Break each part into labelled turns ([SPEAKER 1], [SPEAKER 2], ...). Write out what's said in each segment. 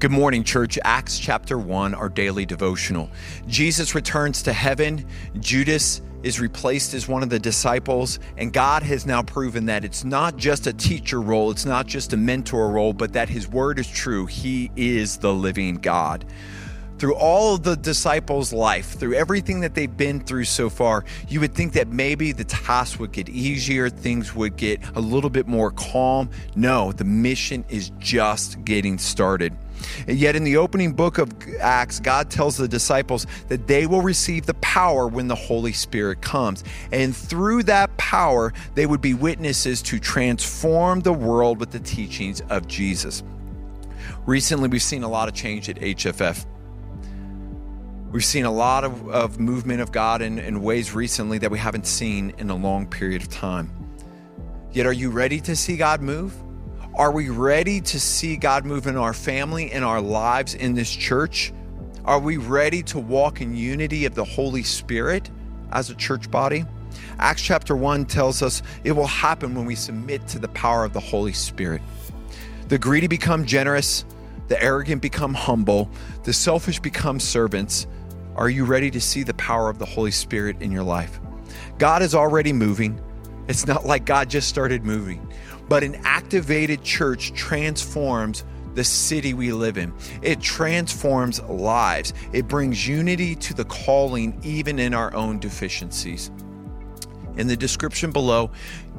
[SPEAKER 1] Good morning, church. Acts chapter 1, our daily devotional. Jesus returns to heaven. Judas is replaced as one of the disciples, and God has now proven that it's not just a teacher role, it's not just a mentor role, but that his word is true. He is the living God through all of the disciples' life, through everything that they've been through so far, you would think that maybe the task would get easier, things would get a little bit more calm. No, the mission is just getting started. Yet, in the opening book of Acts, God tells the disciples that they will receive the power when the Holy Spirit comes. And through that power, they would be witnesses to transform the world with the teachings of Jesus. Recently, we've seen a lot of change at HFF. We've seen a lot of, of movement of God in, in ways recently that we haven't seen in a long period of time. Yet, are you ready to see God move? Are we ready to see God move in our family, in our lives, in this church? Are we ready to walk in unity of the Holy Spirit as a church body? Acts chapter 1 tells us it will happen when we submit to the power of the Holy Spirit. The greedy become generous, the arrogant become humble, the selfish become servants, are you ready to see the power of the Holy Spirit in your life? God is already moving. It's not like God just started moving, but an activated church transforms the city we live in. It transforms lives. It brings unity to the calling, even in our own deficiencies. In the description below,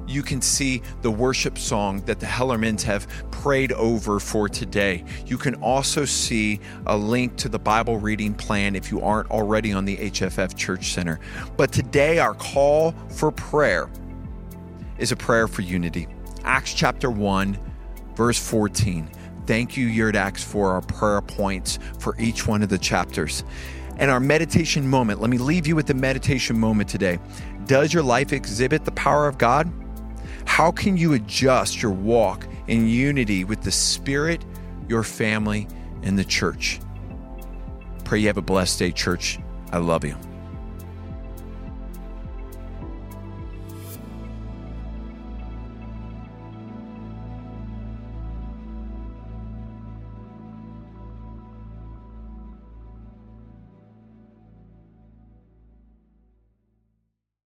[SPEAKER 1] you can see the worship song that the Hellermans have prayed over for today. You can also see a link to the Bible reading plan if you aren't already on the HFF Church Center. But today, our call for prayer is a prayer for unity. Acts chapter 1, verse 14. Thank you, Yurdax, for our prayer points for each one of the chapters. And our meditation moment, let me leave you with the meditation moment today. Does your life exhibit the power of God? How can you adjust your walk in unity with the Spirit, your family, and the church? Pray you have a blessed day, church. I love you.